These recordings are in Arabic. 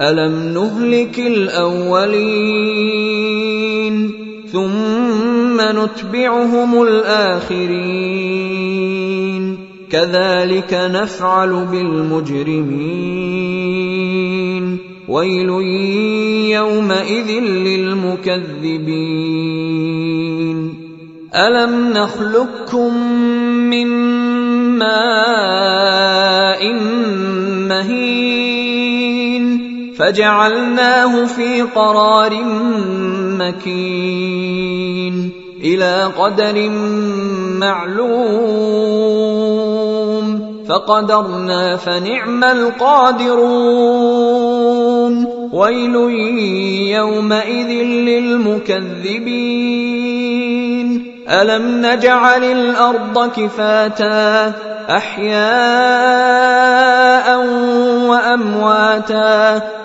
ألم نهلك الأولين ثم نتبعهم الآخرين كذلك نفعل بالمجرمين ويل يومئذ للمكذبين ألم نخلقكم من ماء مهين فجعلناه في قرار مكين إلى قدر معلوم فقدرنا فنعم القادرون ويل يومئذ للمكذبين. ألم نجعل الأرض كفاتا؟ أحياء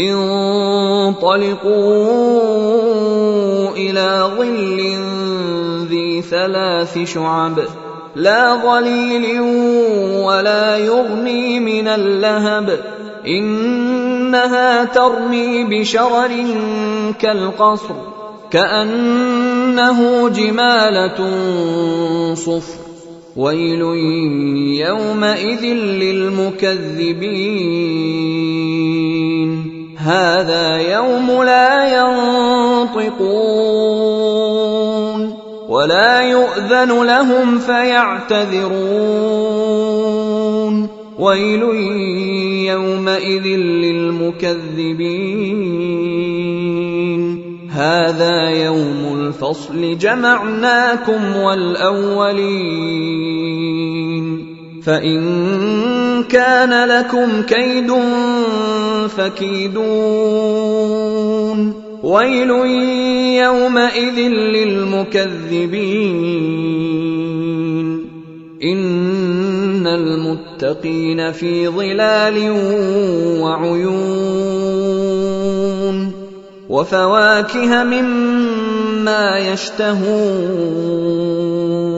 انطلقوا إلى ظل ذي ثلاث شعب. لا ظليل ولا يغني من اللهب. إنها ترمي بشرر كالقصر كأنه جمالة صفر. ويل يومئذ للمكذبين. هذا يوم لا ينطقون ولا يؤذن لهم فيعتذرون. ويل يومئذ للمكذبين. هذا يوم الفصل. جمعناكم والأولين. فإن كان لكم كيد فكيدون. ويل يومئذ للمكذبين. إن المتقين في ظلال وعيون. وفواكه مما يشتهون.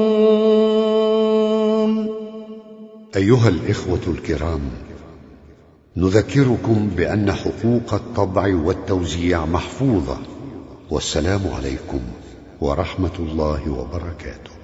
أيها الإخوة الكرام نذكركم بأن حقوق الطبع والتوزيع محفوظة والسلام عليكم ورحمة الله وبركاته.